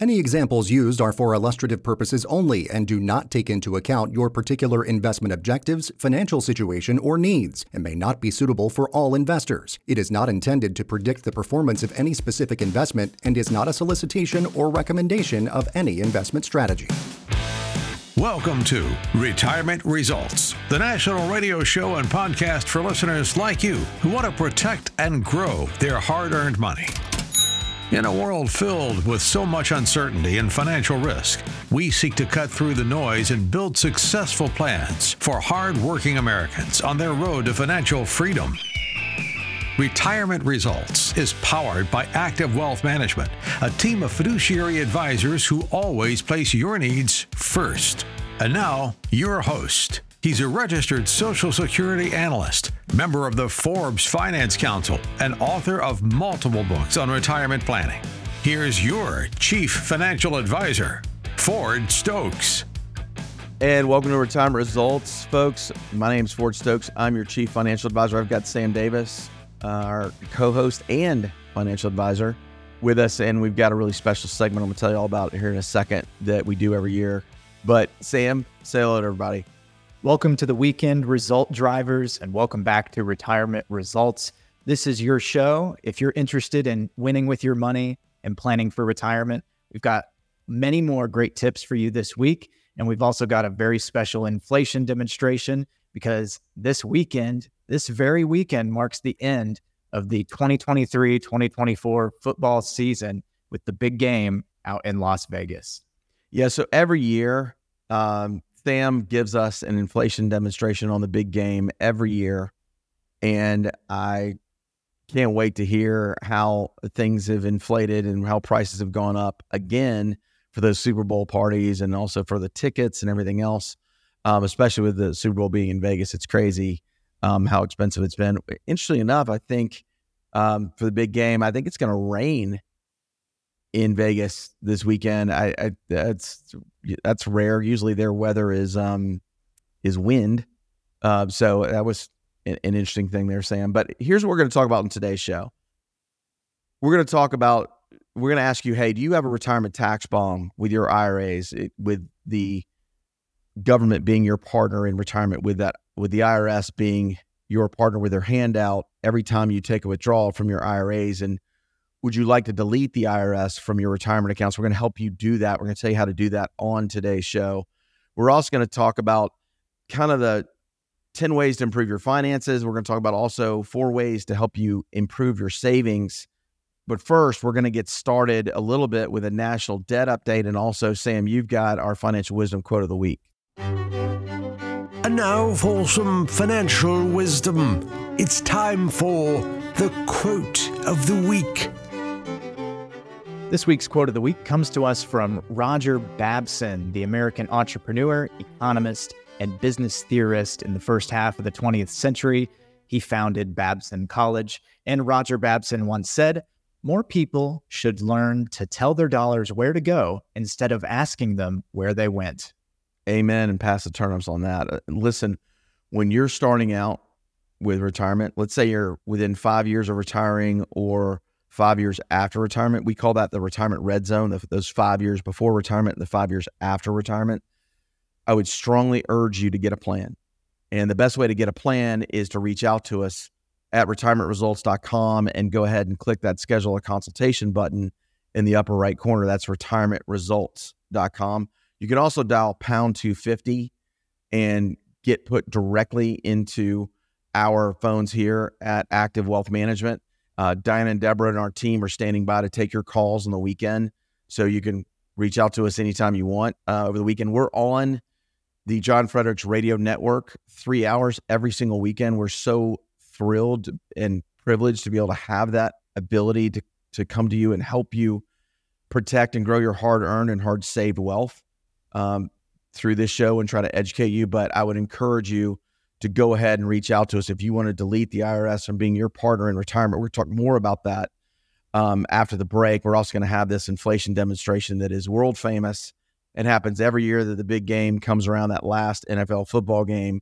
Any examples used are for illustrative purposes only and do not take into account your particular investment objectives, financial situation, or needs, and may not be suitable for all investors. It is not intended to predict the performance of any specific investment and is not a solicitation or recommendation of any investment strategy. Welcome to Retirement Results, the national radio show and podcast for listeners like you who want to protect and grow their hard earned money. In a world filled with so much uncertainty and financial risk, we seek to cut through the noise and build successful plans for hard-working Americans on their road to financial freedom. Retirement Results is powered by Active Wealth Management, a team of fiduciary advisors who always place your needs first. And now, your host. He's a registered Social Security analyst, member of the Forbes Finance Council, and author of multiple books on retirement planning. Here's your Chief Financial Advisor, Ford Stokes. And welcome to Retirement Results, folks. My name is Ford Stokes. I'm your Chief Financial Advisor. I've got Sam Davis, uh, our co host and financial advisor, with us. And we've got a really special segment I'm going to tell you all about here in a second that we do every year. But Sam, say hello to everybody. Welcome to the weekend result drivers and welcome back to retirement results. This is your show. If you're interested in winning with your money and planning for retirement, we've got many more great tips for you this week. And we've also got a very special inflation demonstration because this weekend, this very weekend, marks the end of the 2023 2024 football season with the big game out in Las Vegas. Yeah. So every year, um, Sam gives us an inflation demonstration on the big game every year. And I can't wait to hear how things have inflated and how prices have gone up again for those Super Bowl parties and also for the tickets and everything else, um, especially with the Super Bowl being in Vegas. It's crazy um, how expensive it's been. Interestingly enough, I think um, for the big game, I think it's going to rain in Vegas this weekend. I, I, that's that's rare. Usually their weather is um is wind. Uh, so that was an, an interesting thing there, Sam. But here's what we're going to talk about in today's show. We're going to talk about. We're going to ask you, hey, do you have a retirement tax bomb with your IRAs it, with the government being your partner in retirement with that with the IRS being your partner with their handout every time you take a withdrawal from your IRAs and would you like to delete the IRS from your retirement accounts? We're going to help you do that. We're going to tell you how to do that on today's show. We're also going to talk about kind of the 10 ways to improve your finances. We're going to talk about also four ways to help you improve your savings. But first, we're going to get started a little bit with a national debt update. And also, Sam, you've got our financial wisdom quote of the week. And now for some financial wisdom. It's time for the quote of the week. This week's quote of the week comes to us from Roger Babson, the American entrepreneur, economist, and business theorist in the first half of the 20th century. He founded Babson College, and Roger Babson once said, More people should learn to tell their dollars where to go instead of asking them where they went. Amen. And pass the turnips on that. Uh, listen, when you're starting out with retirement, let's say you're within five years of retiring or five years after retirement. We call that the retirement red zone, the, those five years before retirement and the five years after retirement. I would strongly urge you to get a plan. And the best way to get a plan is to reach out to us at retirementresults.com and go ahead and click that schedule a consultation button in the upper right corner. That's retirementresults.com. You can also dial pound 250 and get put directly into our phones here at Active Wealth Management. Uh, Diana and Deborah and our team are standing by to take your calls on the weekend. So you can reach out to us anytime you want uh, over the weekend. We're on the John Fredericks Radio Network three hours every single weekend. We're so thrilled and privileged to be able to have that ability to, to come to you and help you protect and grow your hard earned and hard saved wealth um, through this show and try to educate you. But I would encourage you to go ahead and reach out to us if you want to delete the IRS from being your partner in retirement. We're talking more about that um, after the break. We're also going to have this inflation demonstration that is world famous. It happens every year that the big game comes around, that last NFL football game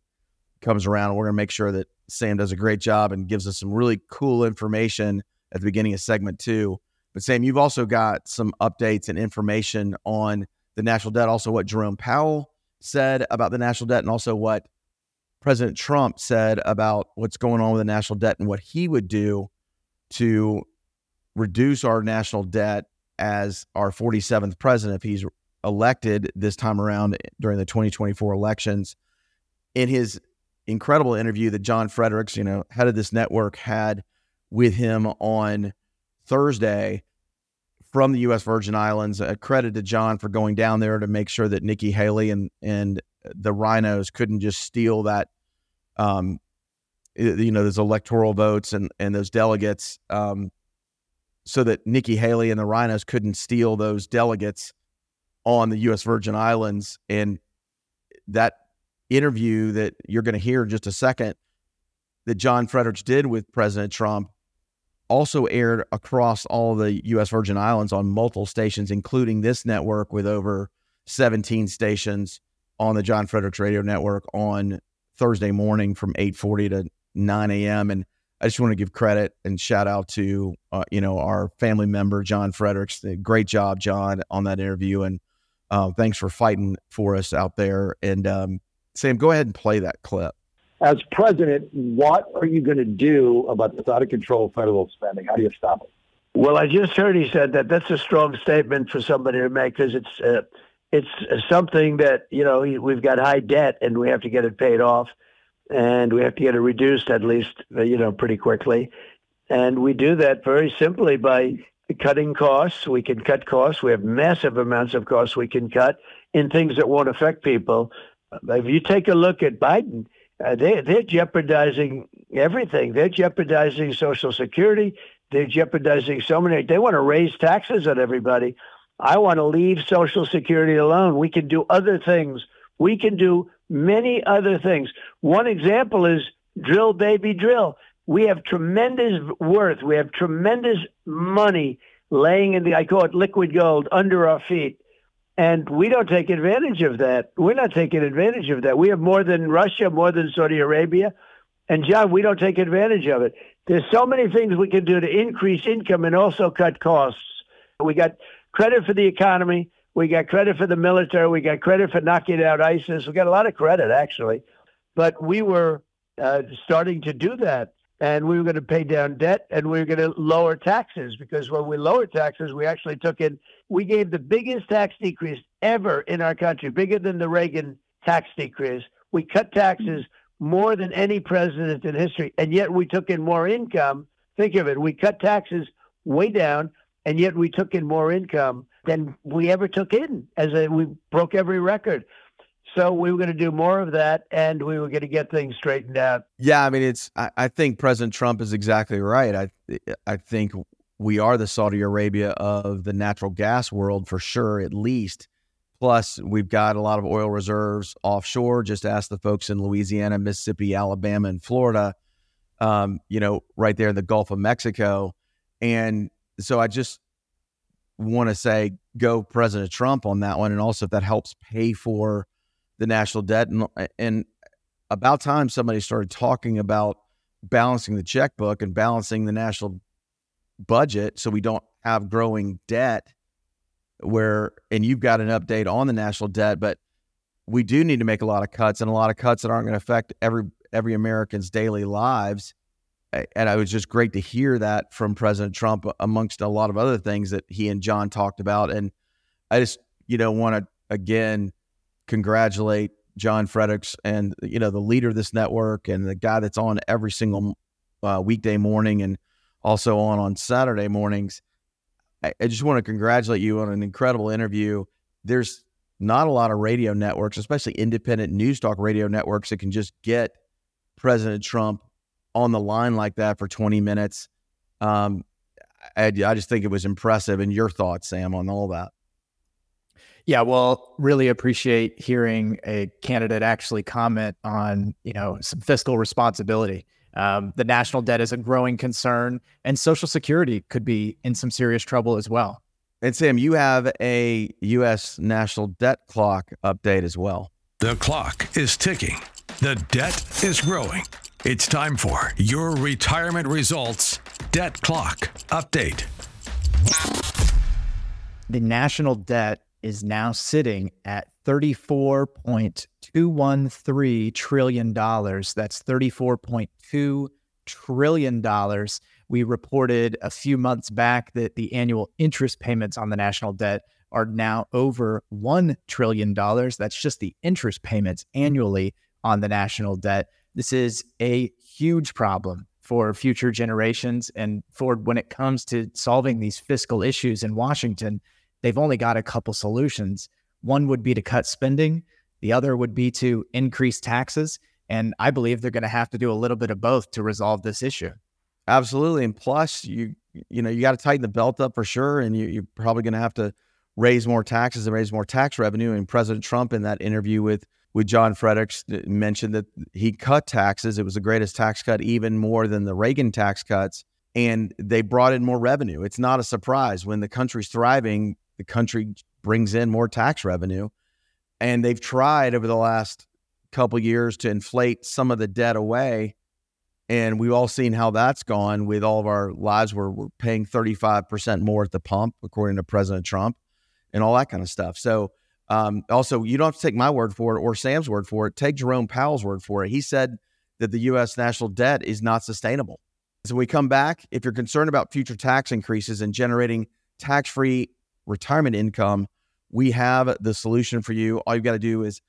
comes around. We're going to make sure that Sam does a great job and gives us some really cool information at the beginning of segment two But Sam, you've also got some updates and information on the national debt, also what Jerome Powell said about the national debt, and also what President Trump said about what's going on with the national debt and what he would do to reduce our national debt as our 47th president if he's elected this time around during the 2024 elections. In his incredible interview that John Fredericks, you know, head of this network, had with him on Thursday from the U.S. Virgin Islands. A credit to John for going down there to make sure that Nikki Haley and and the RINOs couldn't just steal that, um, you know, those electoral votes and and those delegates, um, so that Nikki Haley and the RINOs couldn't steal those delegates on the U.S. Virgin Islands. And that interview that you're going to hear in just a second that John Fredericks did with President Trump also aired across all the U.S. Virgin Islands on multiple stations, including this network with over 17 stations on the John Fredericks Radio Network on Thursday morning from 8:40 to 9 a.m. And I just want to give credit and shout out to uh, you know our family member John Fredericks. Great job, John, on that interview, and uh, thanks for fighting for us out there. And um, Sam, go ahead and play that clip as president, what are you going to do about this out of control federal spending? How do you stop it? Well, I just heard he said that. That's a strong statement for somebody to make because it's uh, it's something that you know we've got high debt and we have to get it paid off, and we have to get it reduced at least uh, you know pretty quickly, and we do that very simply by cutting costs. We can cut costs. We have massive amounts of costs we can cut in things that won't affect people. If you take a look at Biden, uh, they they're jeopardizing everything. They're jeopardizing Social Security. They're jeopardizing so many. They want to raise taxes on everybody. I want to leave Social Security alone. We can do other things. We can do many other things. One example is drill, baby, drill. We have tremendous worth. We have tremendous money laying in the, I call it liquid gold, under our feet. And we don't take advantage of that. We're not taking advantage of that. We have more than Russia, more than Saudi Arabia. And John, we don't take advantage of it. There's so many things we can do to increase income and also cut costs. We got credit for the economy. We got credit for the military. We got credit for knocking out ISIS. We got a lot of credit, actually. But we were uh, starting to do that. And we were going to pay down debt and we were going to lower taxes because when we lowered taxes, we actually took in we gave the biggest tax decrease ever in our country, bigger than the Reagan tax decrease. We cut taxes more than any president in history, and yet we took in more income. Think of it. We cut taxes way down, and yet we took in more income than we ever took in. As a, we broke every record. So we were going to do more of that, and we were going to get things straightened out. Yeah, I mean, it's. I, I think President Trump is exactly right. I, I think we are the Saudi Arabia of the natural gas world for sure, at least. Plus, we've got a lot of oil reserves offshore. Just ask the folks in Louisiana, Mississippi, Alabama, and Florida, um, you know, right there in the Gulf of Mexico. And so I just want to say go President Trump on that one. And also, if that helps pay for the national debt. And, uh, and about time somebody started talking about balancing the checkbook and balancing the national budget so we don't have growing debt where and you've got an update on the national debt but we do need to make a lot of cuts and a lot of cuts that aren't going to affect every every American's daily lives and it was just great to hear that from President Trump amongst a lot of other things that he and John talked about and I just you know want to again congratulate John Fredericks and you know the leader of this network and the guy that's on every single uh, weekday morning and also on on Saturday mornings. I, I just want to congratulate you on an incredible interview. There's not a lot of radio networks, especially independent news talk radio networks, that can just get President Trump on the line like that for 20 minutes. Um, I, I just think it was impressive. And your thoughts, Sam, on all that? Yeah, well, really appreciate hearing a candidate actually comment on, you know, some fiscal responsibility. Um, the national debt is a growing concern, and Social Security could be in some serious trouble as well. And Sam, you have a U.S. national debt clock update as well. The clock is ticking, the debt is growing. It's time for your retirement results debt clock update. The national debt is now sitting at $34.213 trillion. That's $34.2 trillion. We reported a few months back that the annual interest payments on the national debt are now over $1 trillion. That's just the interest payments annually on the national debt. This is a huge problem for future generations. And for when it comes to solving these fiscal issues in Washington, they've only got a couple solutions. One would be to cut spending, the other would be to increase taxes. And I believe they're going to have to do a little bit of both to resolve this issue. Absolutely. And plus, you you know, you got to tighten the belt up for sure. And you, you're probably going to have to raise more taxes and raise more tax revenue. And President Trump, in that interview with with John Fredericks, mentioned that he cut taxes. It was the greatest tax cut, even more than the Reagan tax cuts. And they brought in more revenue. It's not a surprise when the country's thriving, the country brings in more tax revenue. And they've tried over the last couple years to inflate some of the debt away. And we've all seen how that's gone with all of our lives where we're paying 35% more at the pump, according to President Trump and all that kind of stuff. So, um, also, you don't have to take my word for it or Sam's word for it. Take Jerome Powell's word for it. He said that the U.S. national debt is not sustainable. So, we come back. If you're concerned about future tax increases and generating tax free retirement income, we have the solution for you. All you've got to do is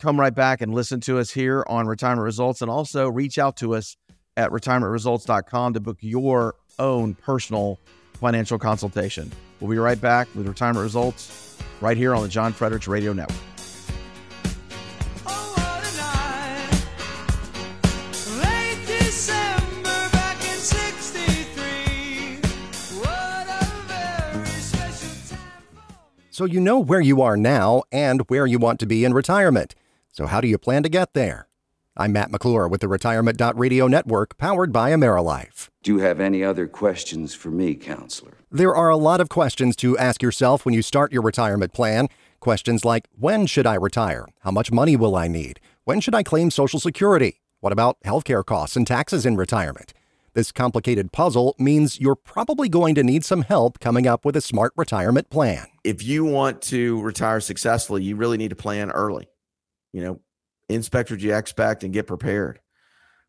come right back and listen to us here on Retirement Results and also reach out to us at retirementresults.com to book your own personal financial consultation. We'll be right back with retirement results right here on the John Fredericks Radio Network. So you know where you are now and where you want to be in retirement. So how do you plan to get there? I'm Matt McClure with the Retirement Radio Network, powered by AmeriLife. Do you have any other questions for me, counselor? There are a lot of questions to ask yourself when you start your retirement plan. Questions like when should I retire? How much money will I need? When should I claim Social Security? What about healthcare costs and taxes in retirement? This complicated puzzle means you're probably going to need some help coming up with a smart retirement plan. If you want to retire successfully, you really need to plan early. You know, inspect what you expect and get prepared.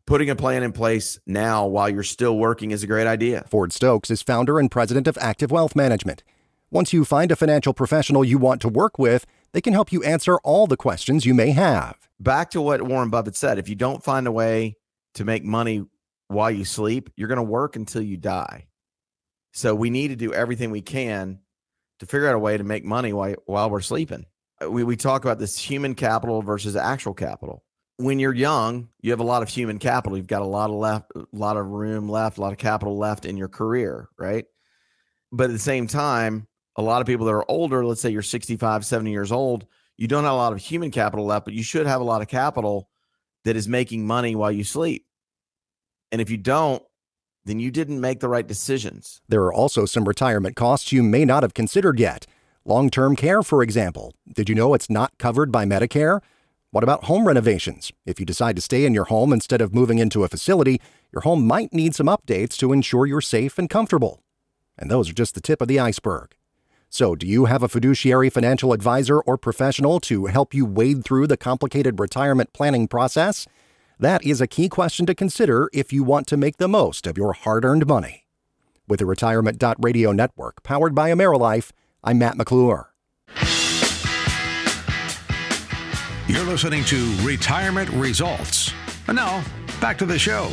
Putting a plan in place now while you're still working is a great idea. Ford Stokes is founder and president of Active Wealth Management. Once you find a financial professional you want to work with, they can help you answer all the questions you may have. Back to what Warren Buffett said if you don't find a way to make money while you sleep, you're going to work until you die. So we need to do everything we can to figure out a way to make money while, while we're sleeping we, we talk about this human capital versus actual capital. When you're young, you have a lot of human capital. You've got a lot of left, a lot of room left, a lot of capital left in your career, right? But at the same time, a lot of people that are older, let's say you're 65, 70 years old, you don't have a lot of human capital left, but you should have a lot of capital that is making money while you sleep. And if you don't, then you didn't make the right decisions. There are also some retirement costs you may not have considered yet. Long term care, for example. Did you know it's not covered by Medicare? What about home renovations? If you decide to stay in your home instead of moving into a facility, your home might need some updates to ensure you're safe and comfortable. And those are just the tip of the iceberg. So, do you have a fiduciary financial advisor or professional to help you wade through the complicated retirement planning process? That is a key question to consider if you want to make the most of your hard earned money. With the Retirement Radio Network, powered by AmeriLife, I'm Matt McClure. You're listening to Retirement Results. And now, back to the show.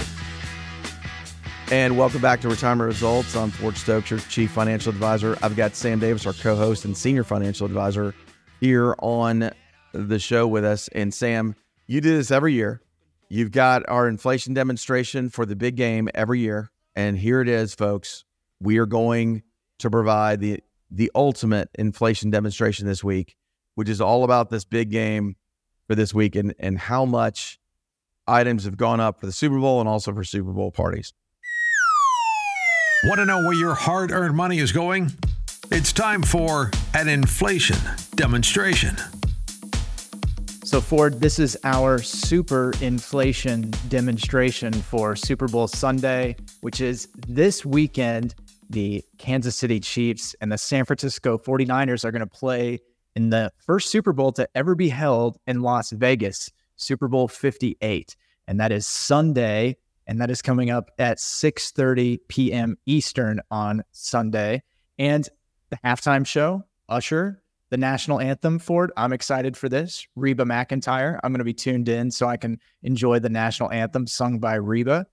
And welcome back to Retirement Results. I'm Ford Stokes, your Chief Financial Advisor. I've got Sam Davis, our co host and Senior Financial Advisor, here on the show with us. And Sam, you do this every year. You've got our inflation demonstration for the big game every year. And here it is, folks. We are going to provide the the ultimate inflation demonstration this week, which is all about this big game for this week and, and how much items have gone up for the Super Bowl and also for Super Bowl parties. Want to know where your hard earned money is going? It's time for an inflation demonstration. So, Ford, this is our super inflation demonstration for Super Bowl Sunday, which is this weekend the Kansas City Chiefs and the San Francisco 49ers are going to play in the first Super Bowl to ever be held in Las Vegas, Super Bowl 58. And that is Sunday, and that is coming up at 6:30 p.m. Eastern on Sunday. And the halftime show, Usher, the national anthem for it. I'm excited for this. Reba McEntire, I'm going to be tuned in so I can enjoy the national anthem sung by Reba.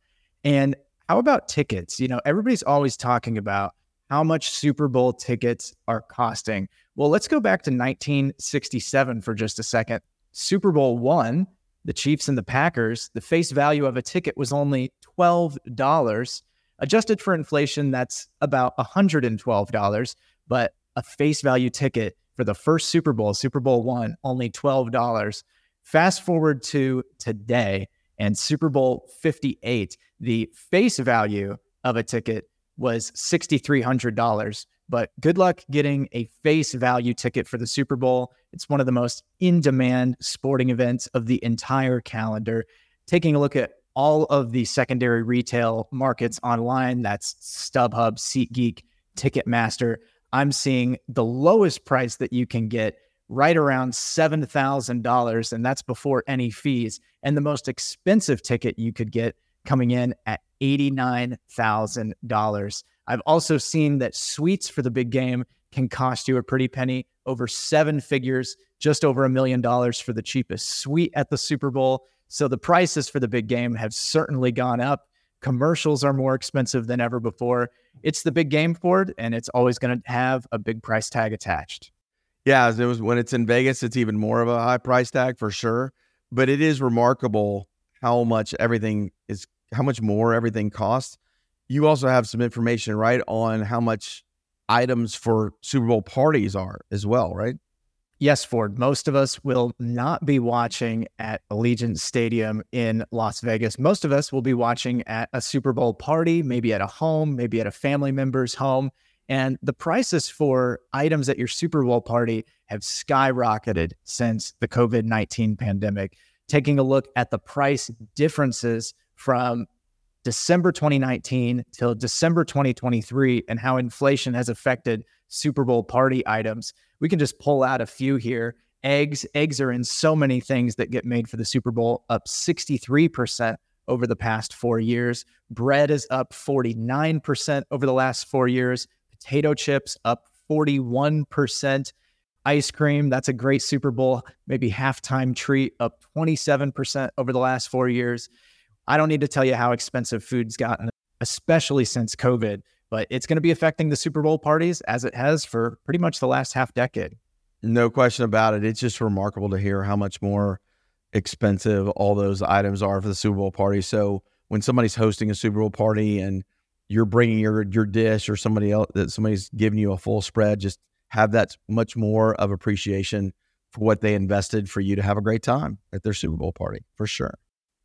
And how about tickets? You know, everybody's always talking about how much Super Bowl tickets are costing. Well, let's go back to 1967 for just a second. Super Bowl one, the Chiefs and the Packers, the face value of a ticket was only $12. Adjusted for inflation, that's about $112. But a face value ticket for the first Super Bowl, Super Bowl one, only $12. Fast forward to today and Super Bowl 58, the face value of a ticket was $6,300. But good luck getting a face value ticket for the Super Bowl. It's one of the most in demand sporting events of the entire calendar. Taking a look at all of the secondary retail markets online that's StubHub, SeatGeek, Ticketmaster. I'm seeing the lowest price that you can get right around $7,000, and that's before any fees. And the most expensive ticket you could get coming in at $89,000. I've also seen that suites for the big game can cost you a pretty penny, over seven figures, just over a million dollars for the cheapest suite at the Super Bowl. So the prices for the big game have certainly gone up. Commercials are more expensive than ever before. It's the big game Ford, and it's always going to have a big price tag attached. Yeah, it was when it's in Vegas, it's even more of a high price tag for sure. But it is remarkable how much everything is, how much more everything costs. You also have some information, right, on how much items for Super Bowl parties are as well, right? Yes, Ford. Most of us will not be watching at Allegiant Stadium in Las Vegas. Most of us will be watching at a Super Bowl party, maybe at a home, maybe at a family member's home. And the prices for items at your Super Bowl party have skyrocketed since the COVID 19 pandemic. Taking a look at the price differences from December 2019 till December 2023 and how inflation has affected Super Bowl party items we can just pull out a few here. Eggs, eggs are in so many things that get made for the Super Bowl, up 63% over the past four years. Bread is up 49% over the last four years. Potato chips up 41%. Ice cream, that's a great Super Bowl, maybe halftime treat, up 27% over the last four years. I don't need to tell you how expensive food's gotten, especially since COVID but it's going to be affecting the Super Bowl parties as it has for pretty much the last half decade. No question about it. It's just remarkable to hear how much more expensive all those items are for the Super Bowl party. So when somebody's hosting a Super Bowl party and you're bringing your your dish or somebody else that somebody's giving you a full spread, just have that much more of appreciation for what they invested for you to have a great time at their Super Bowl party for sure.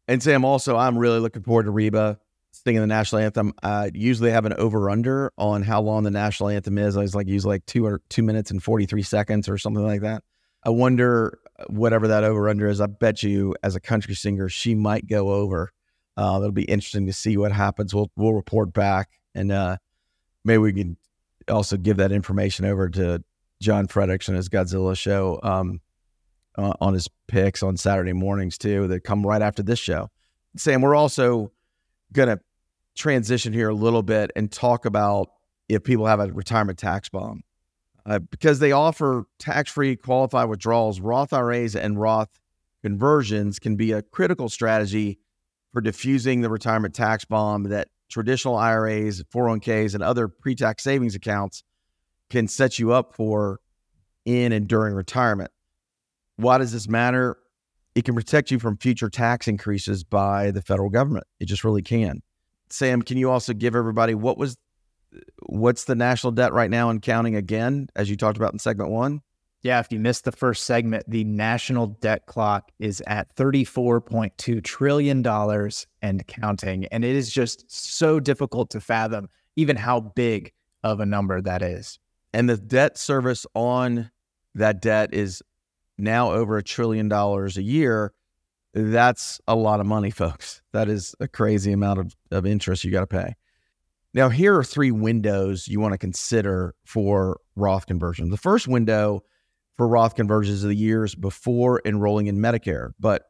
And Sam, also, I'm really looking forward to Reba singing the national anthem. I usually have an over under on how long the national anthem is. I was like usually like two or two minutes and forty three seconds or something like that. I wonder uh, whatever that over under is. I bet you as a country singer, she might go over. Uh, it'll be interesting to see what happens. We'll we'll report back and uh, maybe we can also give that information over to John Fredericks and his Godzilla show um, uh, on his picks on Saturday mornings too. That come right after this show. Sam, we're also going to transition here a little bit and talk about if people have a retirement tax bomb. Uh, because they offer tax free qualified withdrawals, Roth IRAs and Roth conversions can be a critical strategy for diffusing the retirement tax bomb that traditional IRAs, 401ks, and other pre tax savings accounts can set you up for in and during retirement. Why does this matter? it can protect you from future tax increases by the federal government. It just really can. Sam, can you also give everybody what was what's the national debt right now and counting again, as you talked about in segment one? Yeah, if you missed the first segment, the national debt clock is at $34.2 trillion and counting. And it is just so difficult to fathom even how big of a number that is. And the debt service on that debt is now over a trillion dollars a year. That's a lot of money, folks. That is a crazy amount of, of interest you got to pay. Now, here are three windows you want to consider for Roth conversion. The first window for Roth conversions of the years before enrolling in Medicare. But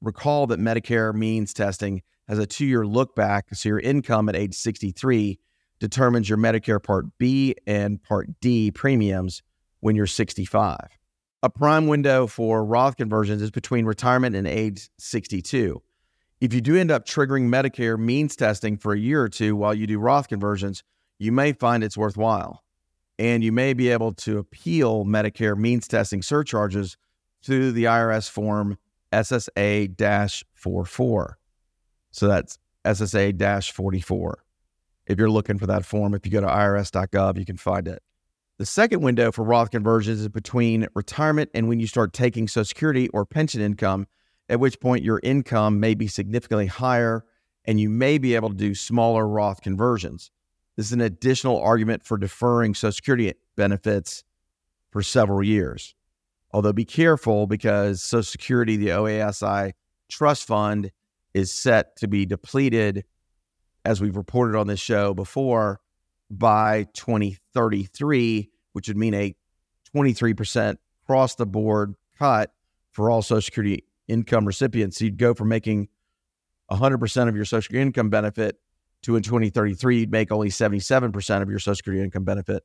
recall that Medicare means testing has a two year look back. So your income at age 63 determines your Medicare Part B and Part D premiums when you're 65. A prime window for Roth conversions is between retirement and age 62. If you do end up triggering Medicare means testing for a year or two while you do Roth conversions, you may find it's worthwhile. And you may be able to appeal Medicare means testing surcharges through the IRS form SSA 44. So that's SSA 44. If you're looking for that form, if you go to irs.gov, you can find it. The second window for Roth conversions is between retirement and when you start taking Social Security or pension income, at which point your income may be significantly higher and you may be able to do smaller Roth conversions. This is an additional argument for deferring Social Security benefits for several years. Although be careful because Social Security, the OASI trust fund, is set to be depleted, as we've reported on this show before, by 2033, which would mean a 23% across the board cut for all Social Security income recipients. So you'd go from making 100% of your Social Security income benefit to in 2033, you'd make only 77% of your Social Security income benefit.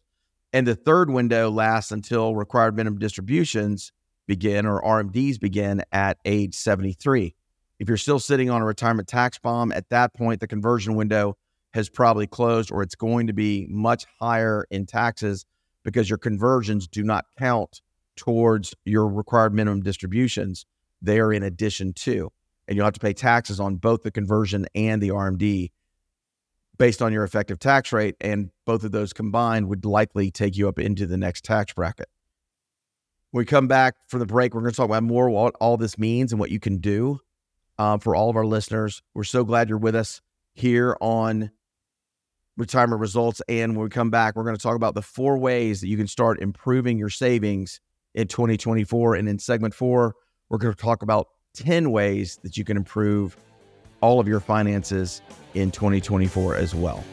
And the third window lasts until required minimum distributions begin or RMDs begin at age 73. If you're still sitting on a retirement tax bomb, at that point, the conversion window has probably closed or it's going to be much higher in taxes because your conversions do not count towards your required minimum distributions. They are in addition to, and you'll have to pay taxes on both the conversion and the RMD based on your effective tax rate. And both of those combined would likely take you up into the next tax bracket. When we come back from the break, we're going to talk about more what all this means and what you can do um, for all of our listeners. We're so glad you're with us here on retirement results. And when we come back, we're going to talk about the four ways that you can start improving your savings in 2024. And in segment four, we're going to talk about 10 ways that you can improve all of your finances in 2024 as well.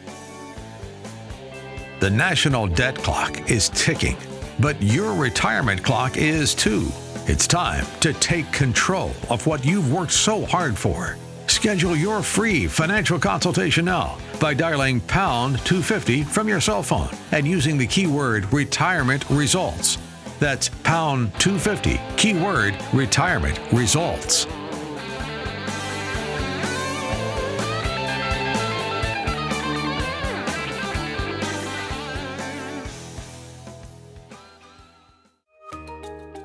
The national debt clock is ticking, but your retirement clock is too. It's time to take control of what you've worked so hard for. Schedule your free financial consultation now by dialing pound 250 from your cell phone and using the keyword retirement results. That's pound 250, keyword retirement results.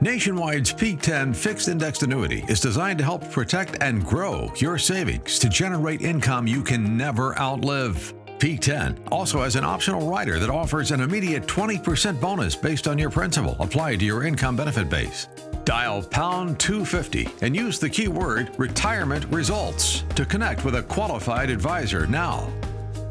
Nationwide's Peak 10 fixed indexed annuity is designed to help protect and grow your savings to generate income you can never outlive. Peak 10 also has an optional rider that offers an immediate 20% bonus based on your principal applied to your income benefit base. Dial pound 250 and use the keyword retirement results to connect with a qualified advisor now.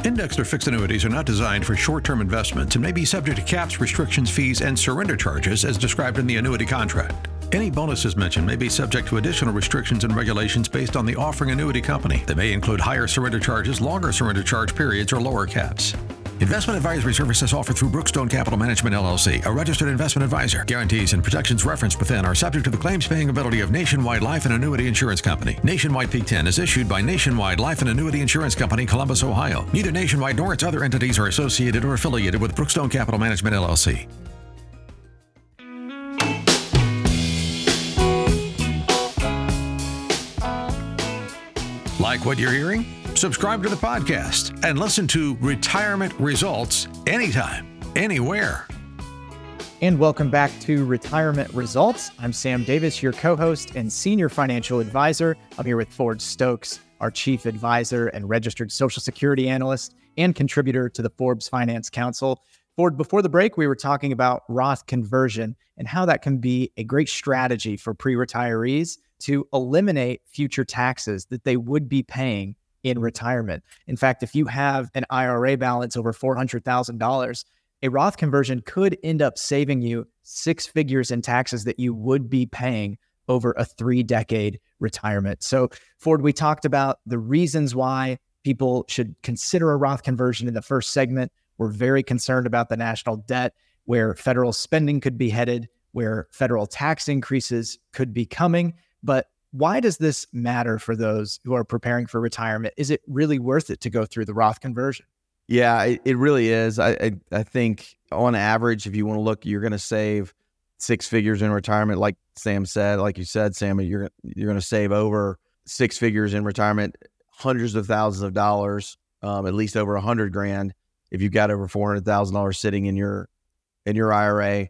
Indexed or fixed annuities are not designed for short term investments and may be subject to caps, restrictions, fees, and surrender charges as described in the annuity contract. Any bonuses mentioned may be subject to additional restrictions and regulations based on the offering annuity company. They may include higher surrender charges, longer surrender charge periods, or lower caps. Investment advisory services offered through Brookstone Capital Management LLC, a registered investment advisor. Guarantees and protections referenced within are subject to the claims paying ability of Nationwide Life and Annuity Insurance Company. Nationwide Peak 10 is issued by Nationwide Life and Annuity Insurance Company, Columbus, Ohio. Neither Nationwide nor its other entities are associated or affiliated with Brookstone Capital Management LLC. Like what you're hearing? Subscribe to the podcast and listen to Retirement Results anytime, anywhere. And welcome back to Retirement Results. I'm Sam Davis, your co host and senior financial advisor. I'm here with Ford Stokes, our chief advisor and registered Social Security analyst and contributor to the Forbes Finance Council. Ford, before the break, we were talking about Roth conversion and how that can be a great strategy for pre retirees to eliminate future taxes that they would be paying in retirement. In fact, if you have an IRA balance over $400,000, a Roth conversion could end up saving you six figures in taxes that you would be paying over a three decade retirement. So, Ford, we talked about the reasons why people should consider a Roth conversion in the first segment. We're very concerned about the national debt, where federal spending could be headed, where federal tax increases could be coming. But why does this matter for those who are preparing for retirement? Is it really worth it to go through the Roth conversion? Yeah, it, it really is. I, I, I think on average, if you want to look, you're going to save six figures in retirement, like Sam said. Like you said, Sam, you're you're going to save over six figures in retirement, hundreds of thousands of dollars, um, at least over a hundred grand if you've got over four hundred thousand dollars sitting in your in your IRA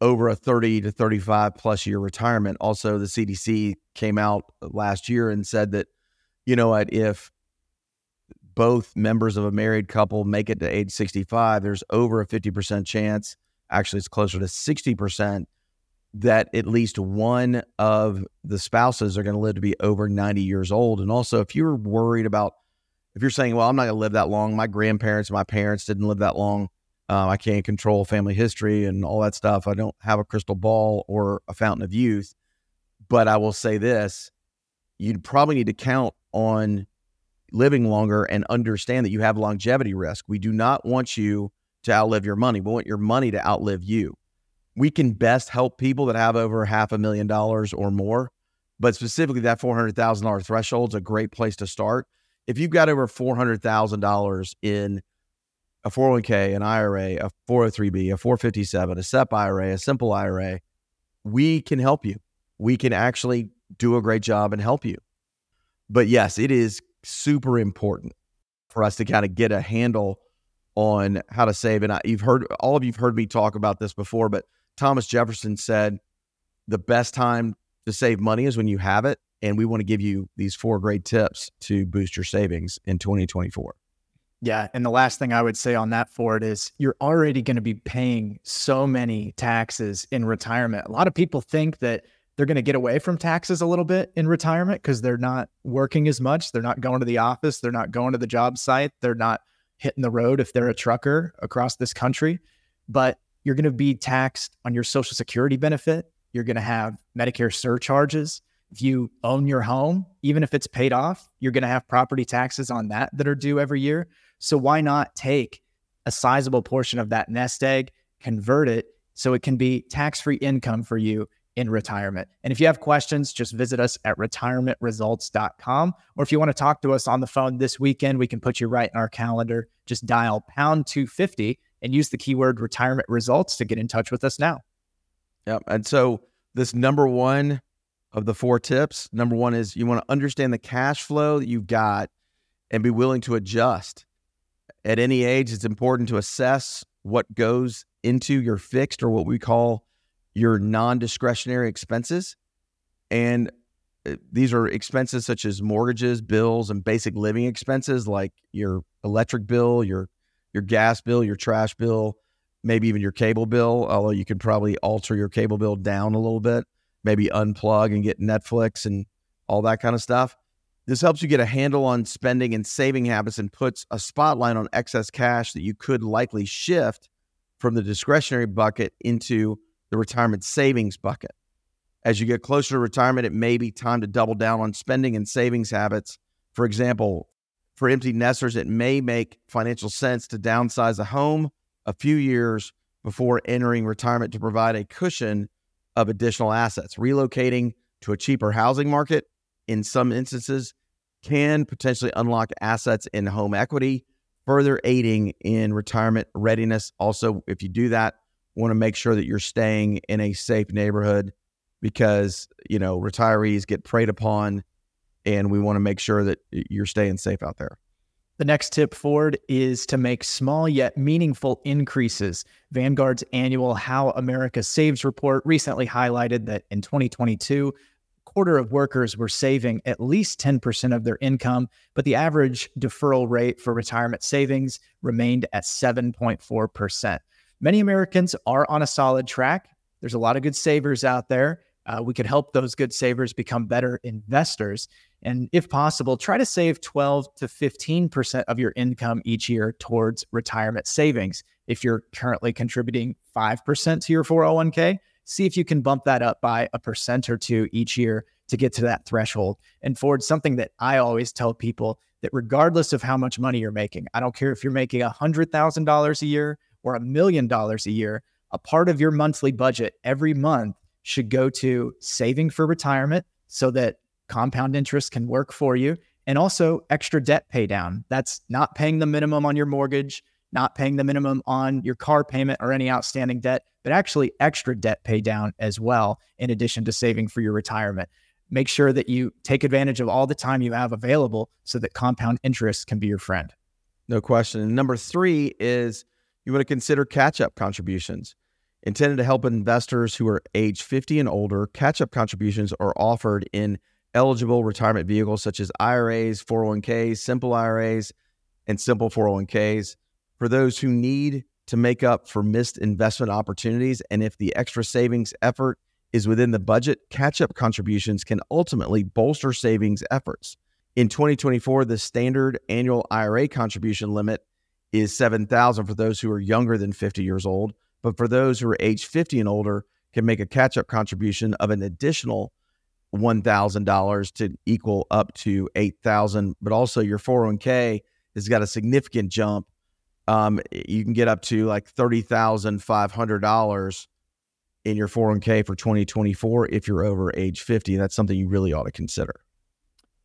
over a 30 to 35 plus year retirement. Also, the CDC came out last year and said that, you know what, if both members of a married couple make it to age 65, there's over a 50% chance, actually, it's closer to 60%, that at least one of the spouses are going to live to be over 90 years old. And also, if you're worried about, if you're saying, well, I'm not going to live that long, my grandparents, my parents didn't live that long um, I can't control family history and all that stuff. I don't have a crystal ball or a fountain of youth. But I will say this you'd probably need to count on living longer and understand that you have longevity risk. We do not want you to outlive your money. We want your money to outlive you. We can best help people that have over half a million dollars or more, but specifically that $400,000 threshold is a great place to start. If you've got over $400,000 in a 401k, an IRA, a 403b, a 457, a SEP IRA, a simple IRA, we can help you. We can actually do a great job and help you. But yes, it is super important for us to kind of get a handle on how to save. And I, you've heard, all of you've heard me talk about this before, but Thomas Jefferson said the best time to save money is when you have it. And we want to give you these four great tips to boost your savings in 2024. Yeah. And the last thing I would say on that Ford, is you're already going to be paying so many taxes in retirement. A lot of people think that they're going to get away from taxes a little bit in retirement because they're not working as much. They're not going to the office. They're not going to the job site. They're not hitting the road if they're a trucker across this country. But you're going to be taxed on your Social Security benefit. You're going to have Medicare surcharges. If you own your home, even if it's paid off, you're going to have property taxes on that that are due every year. So why not take a sizable portion of that nest egg, convert it so it can be tax free income for you in retirement. And if you have questions, just visit us at retirementresults.com. Or if you want to talk to us on the phone this weekend, we can put you right in our calendar. Just dial pound 250 and use the keyword retirement results to get in touch with us now. Yep. And so, this number one of the four tips number one is you want to understand the cash flow that you've got and be willing to adjust at any age, it's important to assess what goes into your fixed or what we call your non discretionary expenses. And uh, these are expenses such as mortgages, bills, and basic living expenses like your electric bill, your your gas bill, your trash bill, maybe even your cable bill, although you could probably alter your cable bill down a little bit, maybe unplug and get Netflix and all that kind of stuff. This helps you get a handle on spending and saving habits and puts a spotlight on excess cash that you could likely shift from the discretionary bucket into the retirement savings bucket. As you get closer to retirement, it may be time to double down on spending and savings habits. For example, for empty nesters, it may make financial sense to downsize a home a few years before entering retirement to provide a cushion of additional assets. Relocating to a cheaper housing market in some instances can potentially unlock assets in home equity, further aiding in retirement readiness. Also, if you do that, want to make sure that you're staying in a safe neighborhood because, you know, retirees get preyed upon and we want to make sure that you're staying safe out there. The next tip forward is to make small yet meaningful increases. Vanguard's annual How America Saves report recently highlighted that in 2022, quarter of workers were saving at least 10% of their income, but the average deferral rate for retirement savings remained at 7.4%. Many Americans are on a solid track. There's a lot of good savers out there. Uh, we could help those good savers become better investors. And if possible, try to save 12 to 15% of your income each year towards retirement savings. If you're currently contributing 5% to your 401k, see if you can bump that up by a percent or two each year to get to that threshold. And Ford, something that I always tell people that regardless of how much money you're making, I don't care if you're making $100,000 a year or a million dollars a year, a part of your monthly budget every month should go to saving for retirement so that compound interest can work for you and also extra debt pay down. That's not paying the minimum on your mortgage, not paying the minimum on your car payment or any outstanding debt, but actually extra debt pay down as well, in addition to saving for your retirement. Make sure that you take advantage of all the time you have available so that compound interest can be your friend. No question. And number three is you want to consider catch up contributions. Intended to help investors who are age 50 and older, catch up contributions are offered in eligible retirement vehicles such as IRAs, 401ks, simple IRAs, and simple 401ks. For those who need to make up for missed investment opportunities, and if the extra savings effort is within the budget, catch up contributions can ultimately bolster savings efforts. In 2024, the standard annual IRA contribution limit is 7,000 for those who are younger than 50 years old but for those who are age 50 and older, can make a catch up contribution of an additional $1,000 to equal up to 8,000. But also your 401k has got a significant jump. Um, you can get up to like $30,500 in your 401k for 2024 if you're over age 50. That's something you really ought to consider.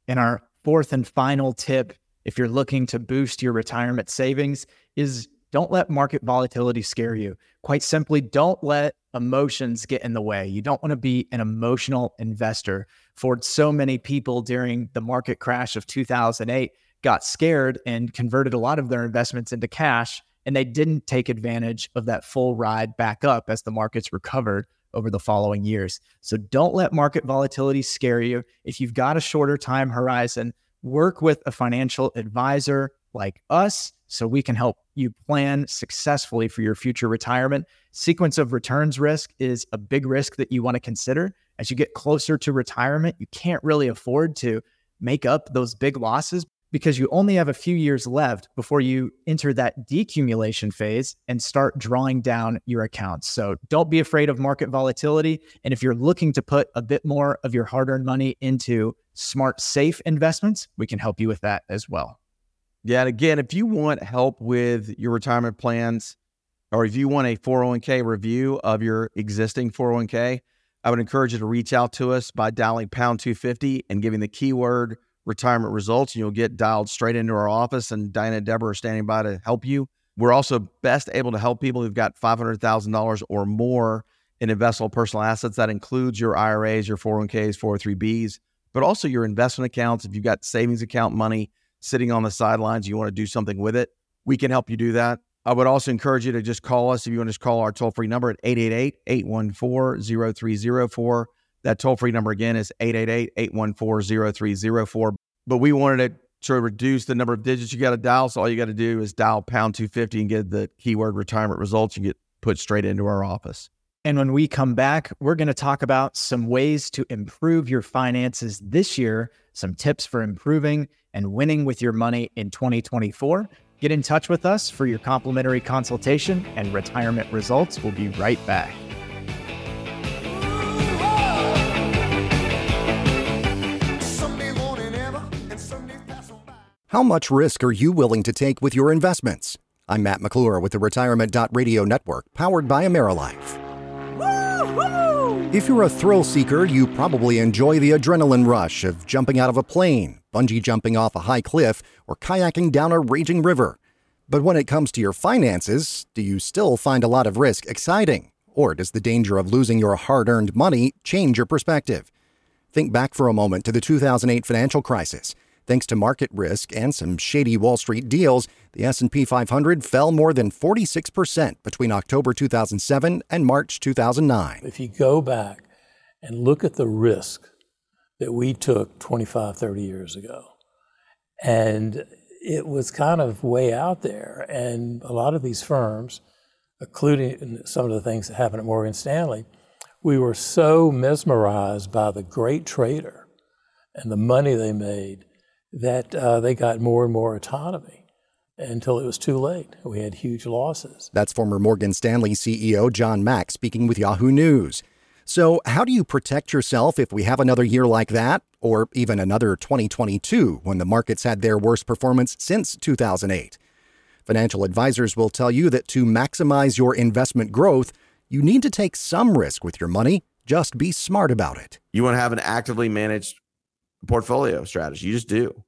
And our fourth and final tip, if you're looking to boost your retirement savings, is don't let market volatility scare you. Quite simply, don't let emotions get in the way. You don't want to be an emotional investor. For so many people during the market crash of 2008 got scared and converted a lot of their investments into cash, and they didn't take advantage of that full ride back up as the markets recovered over the following years. So don't let market volatility scare you. If you've got a shorter time horizon, work with a financial advisor like us so we can help you plan successfully for your future retirement. Sequence of returns risk is a big risk that you want to consider. As you get closer to retirement, you can't really afford to make up those big losses because you only have a few years left before you enter that decumulation phase and start drawing down your accounts. So don't be afraid of market volatility. And if you're looking to put a bit more of your hard earned money into smart, safe investments, we can help you with that as well. Yeah. And again, if you want help with your retirement plans or if you want a 401k review of your existing 401k, I would encourage you to reach out to us by dialing pound 250 and giving the keyword retirement results. And you'll get dialed straight into our office, and Diana and Deborah are standing by to help you. We're also best able to help people who've got $500,000 or more in investable personal assets. That includes your IRAs, your 401ks, 403bs, but also your investment accounts. If you've got savings account money, sitting on the sidelines, you want to do something with it, we can help you do that. I would also encourage you to just call us if you want to just call our toll free number at 888 814 0304. That toll free number again is 888 814 0304. But we wanted to reduce the number of digits you got to dial. So all you got to do is dial pound 250 and get the keyword retirement results. You get put straight into our office. And when we come back, we're going to talk about some ways to improve your finances this year, some tips for improving and winning with your money in 2024. Get in touch with us for your complimentary consultation and retirement results. We'll be right back. How much risk are you willing to take with your investments? I'm Matt McClure with the Retirement Radio Network, powered by AmeriLife. If you're a thrill seeker, you probably enjoy the adrenaline rush of jumping out of a plane, bungee jumping off a high cliff, or kayaking down a raging river. But when it comes to your finances, do you still find a lot of risk exciting? Or does the danger of losing your hard earned money change your perspective? Think back for a moment to the 2008 financial crisis. Thanks to market risk and some shady Wall Street deals, the S&P 500 fell more than 46% between October 2007 and March 2009. If you go back and look at the risk that we took 25, 30 years ago, and it was kind of way out there, and a lot of these firms, including some of the things that happened at Morgan Stanley, we were so mesmerized by the great trader and the money they made that uh, they got more and more autonomy until it was too late. We had huge losses. That's former Morgan Stanley CEO John Mack speaking with Yahoo News. So, how do you protect yourself if we have another year like that, or even another 2022 when the markets had their worst performance since 2008? Financial advisors will tell you that to maximize your investment growth, you need to take some risk with your money. Just be smart about it. You want to have an actively managed portfolio strategy. You just do.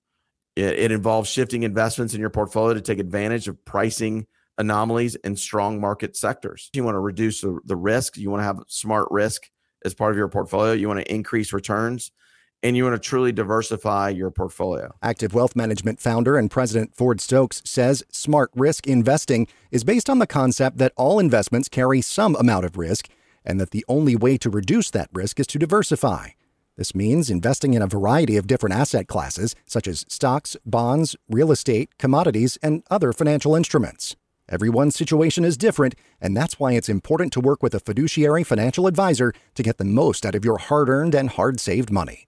It, it involves shifting investments in your portfolio to take advantage of pricing anomalies in strong market sectors. You want to reduce the, the risk. You want to have smart risk as part of your portfolio. You want to increase returns and you want to truly diversify your portfolio. Active Wealth Management founder and president Ford Stokes says smart risk investing is based on the concept that all investments carry some amount of risk and that the only way to reduce that risk is to diversify. This means investing in a variety of different asset classes, such as stocks, bonds, real estate, commodities, and other financial instruments. Everyone's situation is different, and that's why it's important to work with a fiduciary financial advisor to get the most out of your hard earned and hard saved money.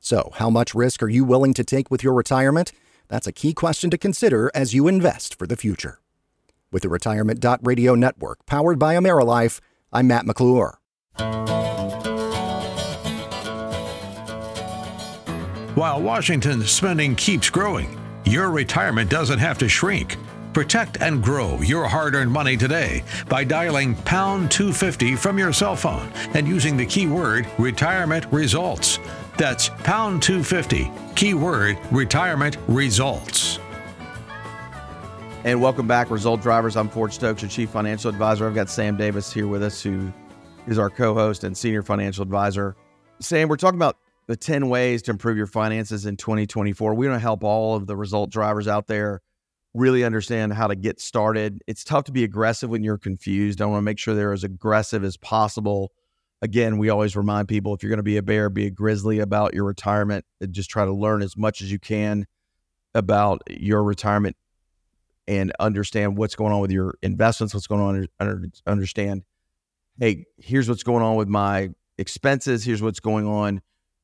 So, how much risk are you willing to take with your retirement? That's a key question to consider as you invest for the future. With the Retirement Radio network powered by AmeriLife, I'm Matt McClure. While Washington's spending keeps growing, your retirement doesn't have to shrink. Protect and grow your hard earned money today by dialing pound 250 from your cell phone and using the keyword retirement results. That's pound 250, keyword retirement results. And welcome back, Result Drivers. I'm Ford Stokes, your Chief Financial Advisor. I've got Sam Davis here with us, who is our co host and Senior Financial Advisor. Sam, we're talking about the 10 ways to improve your finances in 2024. We want to help all of the result drivers out there really understand how to get started. It's tough to be aggressive when you're confused. I want to make sure they're as aggressive as possible. Again, we always remind people if you're going to be a bear, be a grizzly about your retirement. And just try to learn as much as you can about your retirement and understand what's going on with your investments, what's going on, understand, hey, here's what's going on with my expenses, here's what's going on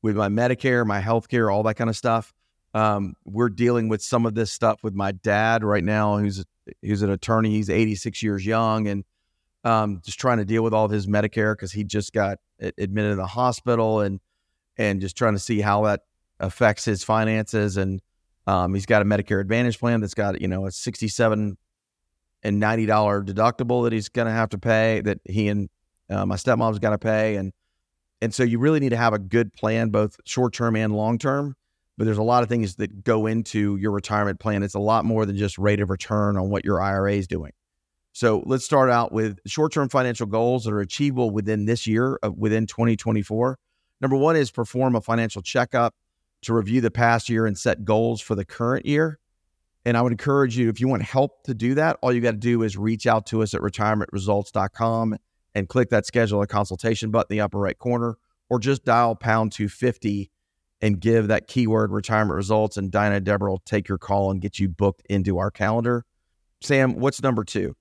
with my Medicare, my health care, all that kind of stuff. Um, we're dealing with some of this stuff with my dad right now, who's who's an attorney. He's 86 years young, and um, just trying to deal with all of his Medicare because he just got admitted in the hospital, and and just trying to see how that affects his finances. And um, he's got a Medicare Advantage plan that's got you know a 67 and 90 dollar deductible that he's going to have to pay. That he and uh, my stepmom's got to pay, and and so you really need to have a good plan, both short term and long term but there's a lot of things that go into your retirement plan. It's a lot more than just rate of return on what your IRA is doing. So let's start out with short-term financial goals that are achievable within this year, uh, within 2024. Number one is perform a financial checkup to review the past year and set goals for the current year. And I would encourage you, if you want help to do that, all you got to do is reach out to us at retirementresults.com and click that schedule a consultation button in the upper right corner, or just dial pound 250 and give that keyword retirement results, and Dinah Deborah will take your call and get you booked into our calendar. Sam, what's number two?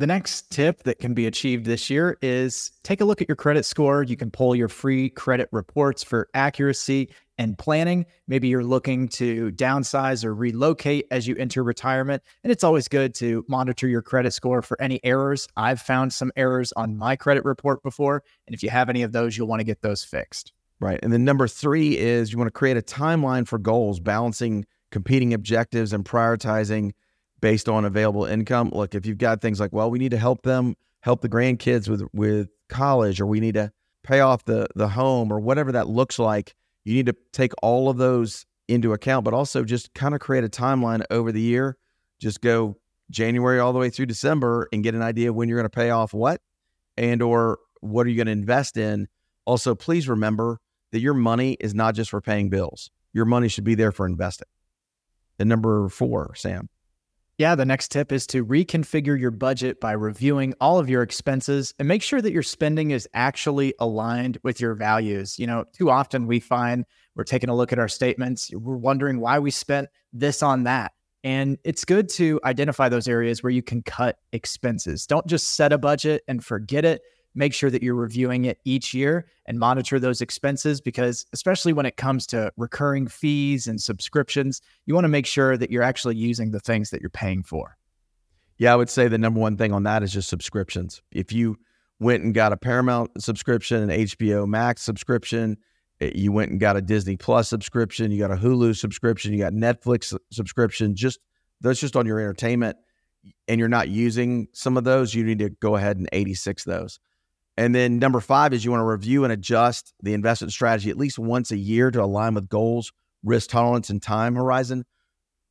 The next tip that can be achieved this year is take a look at your credit score. You can pull your free credit reports for accuracy and planning. Maybe you're looking to downsize or relocate as you enter retirement. And it's always good to monitor your credit score for any errors. I've found some errors on my credit report before. And if you have any of those, you'll want to get those fixed. Right. And then number three is you want to create a timeline for goals, balancing competing objectives and prioritizing based on available income. Look, if you've got things like, well, we need to help them help the grandkids with with college, or we need to pay off the the home, or whatever that looks like, you need to take all of those into account, but also just kind of create a timeline over the year. Just go January all the way through December and get an idea of when you're going to pay off what and or what are you going to invest in. Also, please remember that your money is not just for paying bills. Your money should be there for investing. And number four, Sam. Yeah, the next tip is to reconfigure your budget by reviewing all of your expenses and make sure that your spending is actually aligned with your values. You know, too often we find we're taking a look at our statements, we're wondering why we spent this on that. And it's good to identify those areas where you can cut expenses. Don't just set a budget and forget it make sure that you're reviewing it each year and monitor those expenses because especially when it comes to recurring fees and subscriptions you want to make sure that you're actually using the things that you're paying for yeah i would say the number one thing on that is just subscriptions if you went and got a Paramount subscription, an HBO Max subscription, eh, you went and got a Disney Plus subscription, you got a Hulu subscription, you got Netflix subscription, just that's just on your entertainment and you're not using some of those, you need to go ahead and 86 those. And then number 5 is you want to review and adjust the investment strategy at least once a year to align with goals, risk tolerance and time horizon.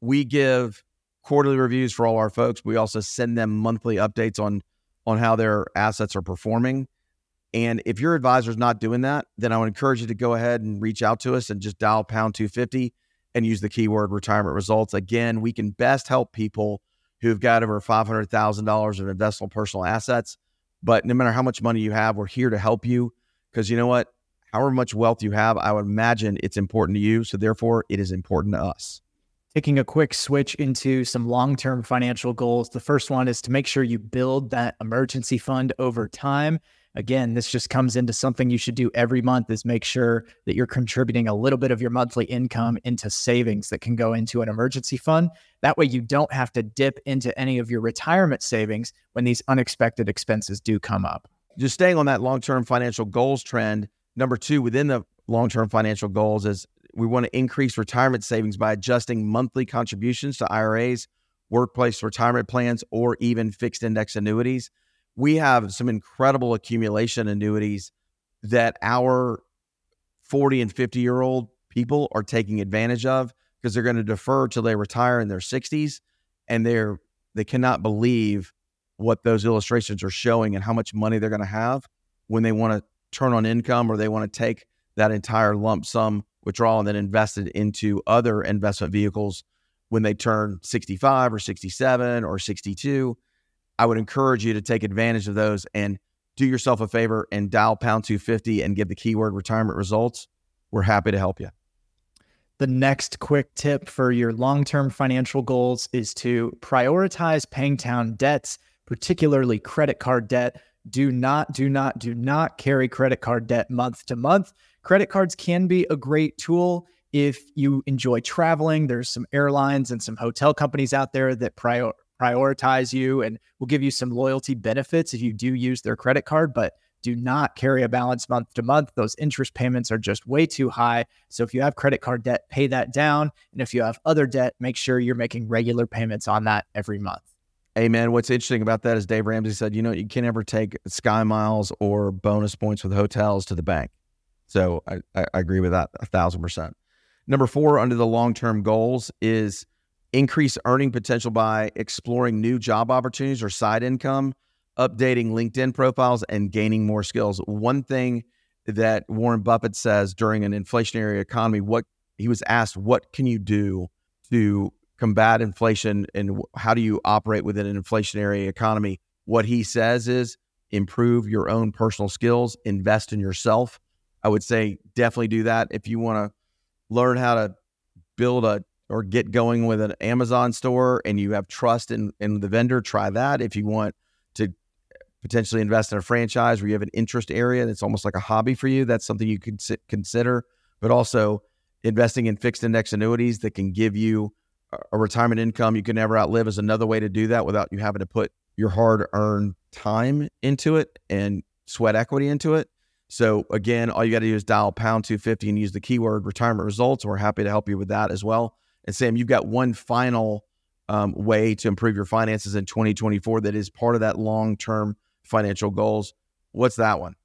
We give quarterly reviews for all our folks. We also send them monthly updates on on how their assets are performing. And if your advisor is not doing that, then I would encourage you to go ahead and reach out to us and just dial pound 250 and use the keyword retirement results. Again, we can best help people who've got over $500,000 of investable personal assets. But no matter how much money you have, we're here to help you because you know what? However much wealth you have, I would imagine it's important to you. So therefore, it is important to us taking a quick switch into some long term financial goals. The first one is to make sure you build that emergency fund over time. Again, this just comes into something you should do every month is make sure that you're contributing a little bit of your monthly income into savings that can go into an emergency fund. That way you don't have to dip into any of your retirement savings when these unexpected expenses do come up. Just staying on that long-term financial goals trend, number 2 within the long-term financial goals is we want to increase retirement savings by adjusting monthly contributions to IRAs, workplace retirement plans, or even fixed index annuities. We have some incredible accumulation annuities that our 40 and 50 year old people are taking advantage of because they're going to defer till they retire in their 60s and they're they cannot believe what those illustrations are showing and how much money they're going to have when they want to turn on income or they want to take that entire lump sum withdrawal and then invest it into other investment vehicles when they turn 65 or 67 or 62. I would encourage you to take advantage of those and do yourself a favor and dial pound 250 and give the keyword retirement results. We're happy to help you. The next quick tip for your long term financial goals is to prioritize paying down debts, particularly credit card debt. Do not, do not, do not carry credit card debt month to month. Credit cards can be a great tool if you enjoy traveling. There's some airlines and some hotel companies out there that prior, prioritize you and will give you some loyalty benefits if you do use their credit card, but do not carry a balance month to month. Those interest payments are just way too high. So if you have credit card debt, pay that down. And if you have other debt, make sure you're making regular payments on that every month. Man, what's interesting about that is Dave Ramsey said, you know, you can never take Sky Miles or bonus points with hotels to the bank. So I, I agree with that a thousand percent. Number four under the long term goals is increase earning potential by exploring new job opportunities or side income, updating LinkedIn profiles, and gaining more skills. One thing that Warren Buffett says during an inflationary economy, what he was asked, what can you do to combat inflation and how do you operate within an inflationary economy? What he says is improve your own personal skills, invest in yourself, I would say definitely do that if you want to learn how to build a or get going with an Amazon store and you have trust in, in the vendor, try that. If you want to potentially invest in a franchise where you have an interest area that's almost like a hobby for you, that's something you could consider. But also investing in fixed index annuities that can give you a retirement income you can never outlive is another way to do that without you having to put your hard earned time into it and sweat equity into it. So again, all you got to do is dial pound 250 and use the keyword retirement results. We're happy to help you with that as well. And Sam, you've got one final um, way to improve your finances in 2024 that is part of that long term financial goals. What's that one?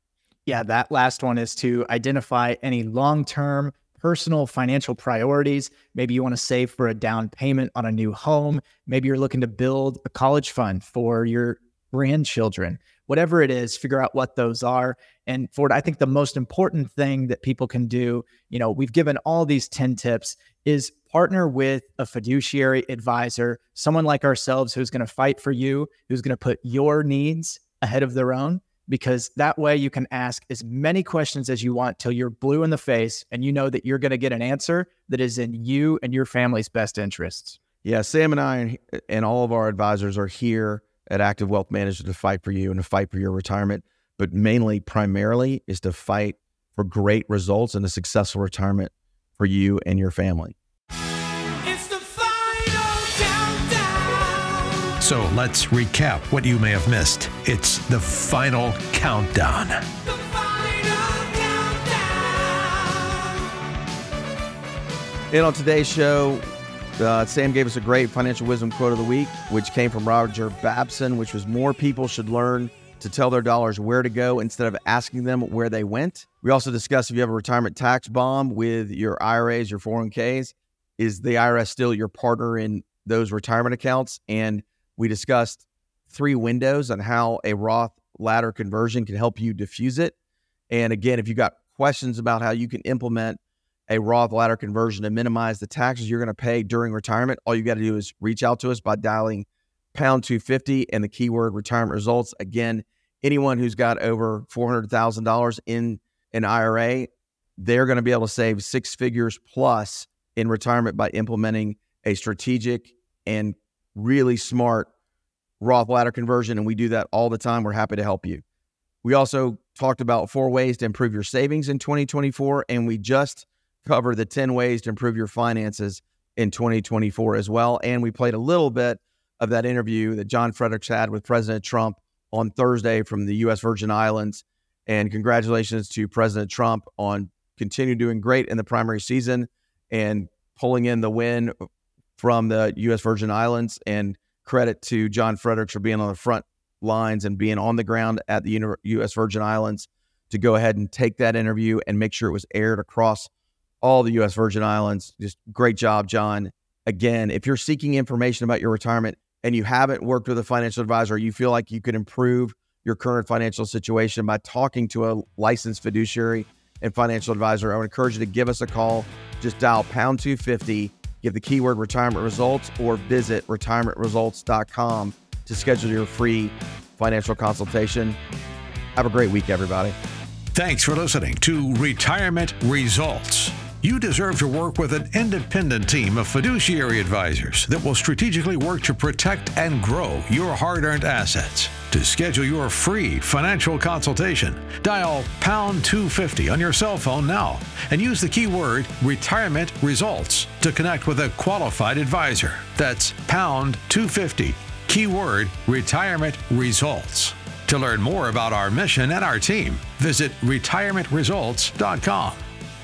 Yeah, that last one is to identify any long term personal financial priorities. Maybe you want to save for a down payment on a new home. Maybe you're looking to build a college fund for your grandchildren whatever it is, figure out what those are. And Ford, I think the most important thing that people can do, you know, we've given all these 10 tips, is partner with a fiduciary advisor, someone like ourselves who's going to fight for you, who's going to put your needs ahead of their own. Because that way you can ask as many questions as you want till you're blue in the face and you know that you're going to get an answer that is in you and your family's best interests. Yeah, Sam and I and all of our advisors are here at Active Wealth Management to fight for you and to fight for your retirement, but mainly, primarily, is to fight for great results and a successful retirement for you and your family. So let's recap what you may have missed. It's the final countdown. And on today's show, uh, Sam gave us a great financial wisdom quote of the week, which came from Roger Babson, which was more people should learn to tell their dollars where to go instead of asking them where they went. We also discussed if you have a retirement tax bomb with your IRAs, your 401ks, is the IRS still your partner in those retirement accounts? And we discussed three windows on how a Roth ladder conversion can help you diffuse it. And again, if you got questions about how you can implement a Roth ladder conversion to minimize the taxes you're going to pay during retirement, all you got to do is reach out to us by dialing pound 250 and the keyword retirement results. Again, anyone who's got over $400,000 in an IRA, they're going to be able to save six figures plus in retirement by implementing a strategic and really smart Roth ladder conversion. And we do that all the time. We're happy to help you. We also talked about four ways to improve your savings in 2024. And we just cover the 10 ways to improve your finances in 2024 as well. And we played a little bit of that interview that John Fredericks had with President Trump on Thursday from the U.S. Virgin Islands. And congratulations to President Trump on continuing doing great in the primary season and pulling in the win from the U.S. Virgin Islands. And credit to John Fredericks for being on the front lines and being on the ground at the U.S. Virgin Islands to go ahead and take that interview and make sure it was aired across all the U.S. Virgin Islands. Just great job, John. Again, if you're seeking information about your retirement and you haven't worked with a financial advisor, you feel like you could improve your current financial situation by talking to a licensed fiduciary and financial advisor, I would encourage you to give us a call. Just dial pound 250, give the keyword retirement results, or visit retirementresults.com to schedule your free financial consultation. Have a great week, everybody. Thanks for listening to Retirement Results. You deserve to work with an independent team of fiduciary advisors that will strategically work to protect and grow your hard earned assets. To schedule your free financial consultation, dial pound 250 on your cell phone now and use the keyword retirement results to connect with a qualified advisor. That's pound 250, keyword retirement results. To learn more about our mission and our team, visit retirementresults.com.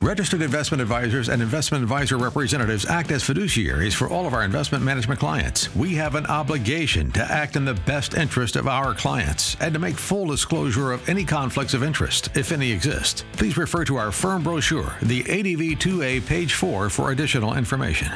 Registered investment advisors and investment advisor representatives act as fiduciaries for all of our investment management clients. We have an obligation to act in the best interest of our clients and to make full disclosure of any conflicts of interest, if any exist. Please refer to our firm brochure, the ADV 2A, page 4, for additional information.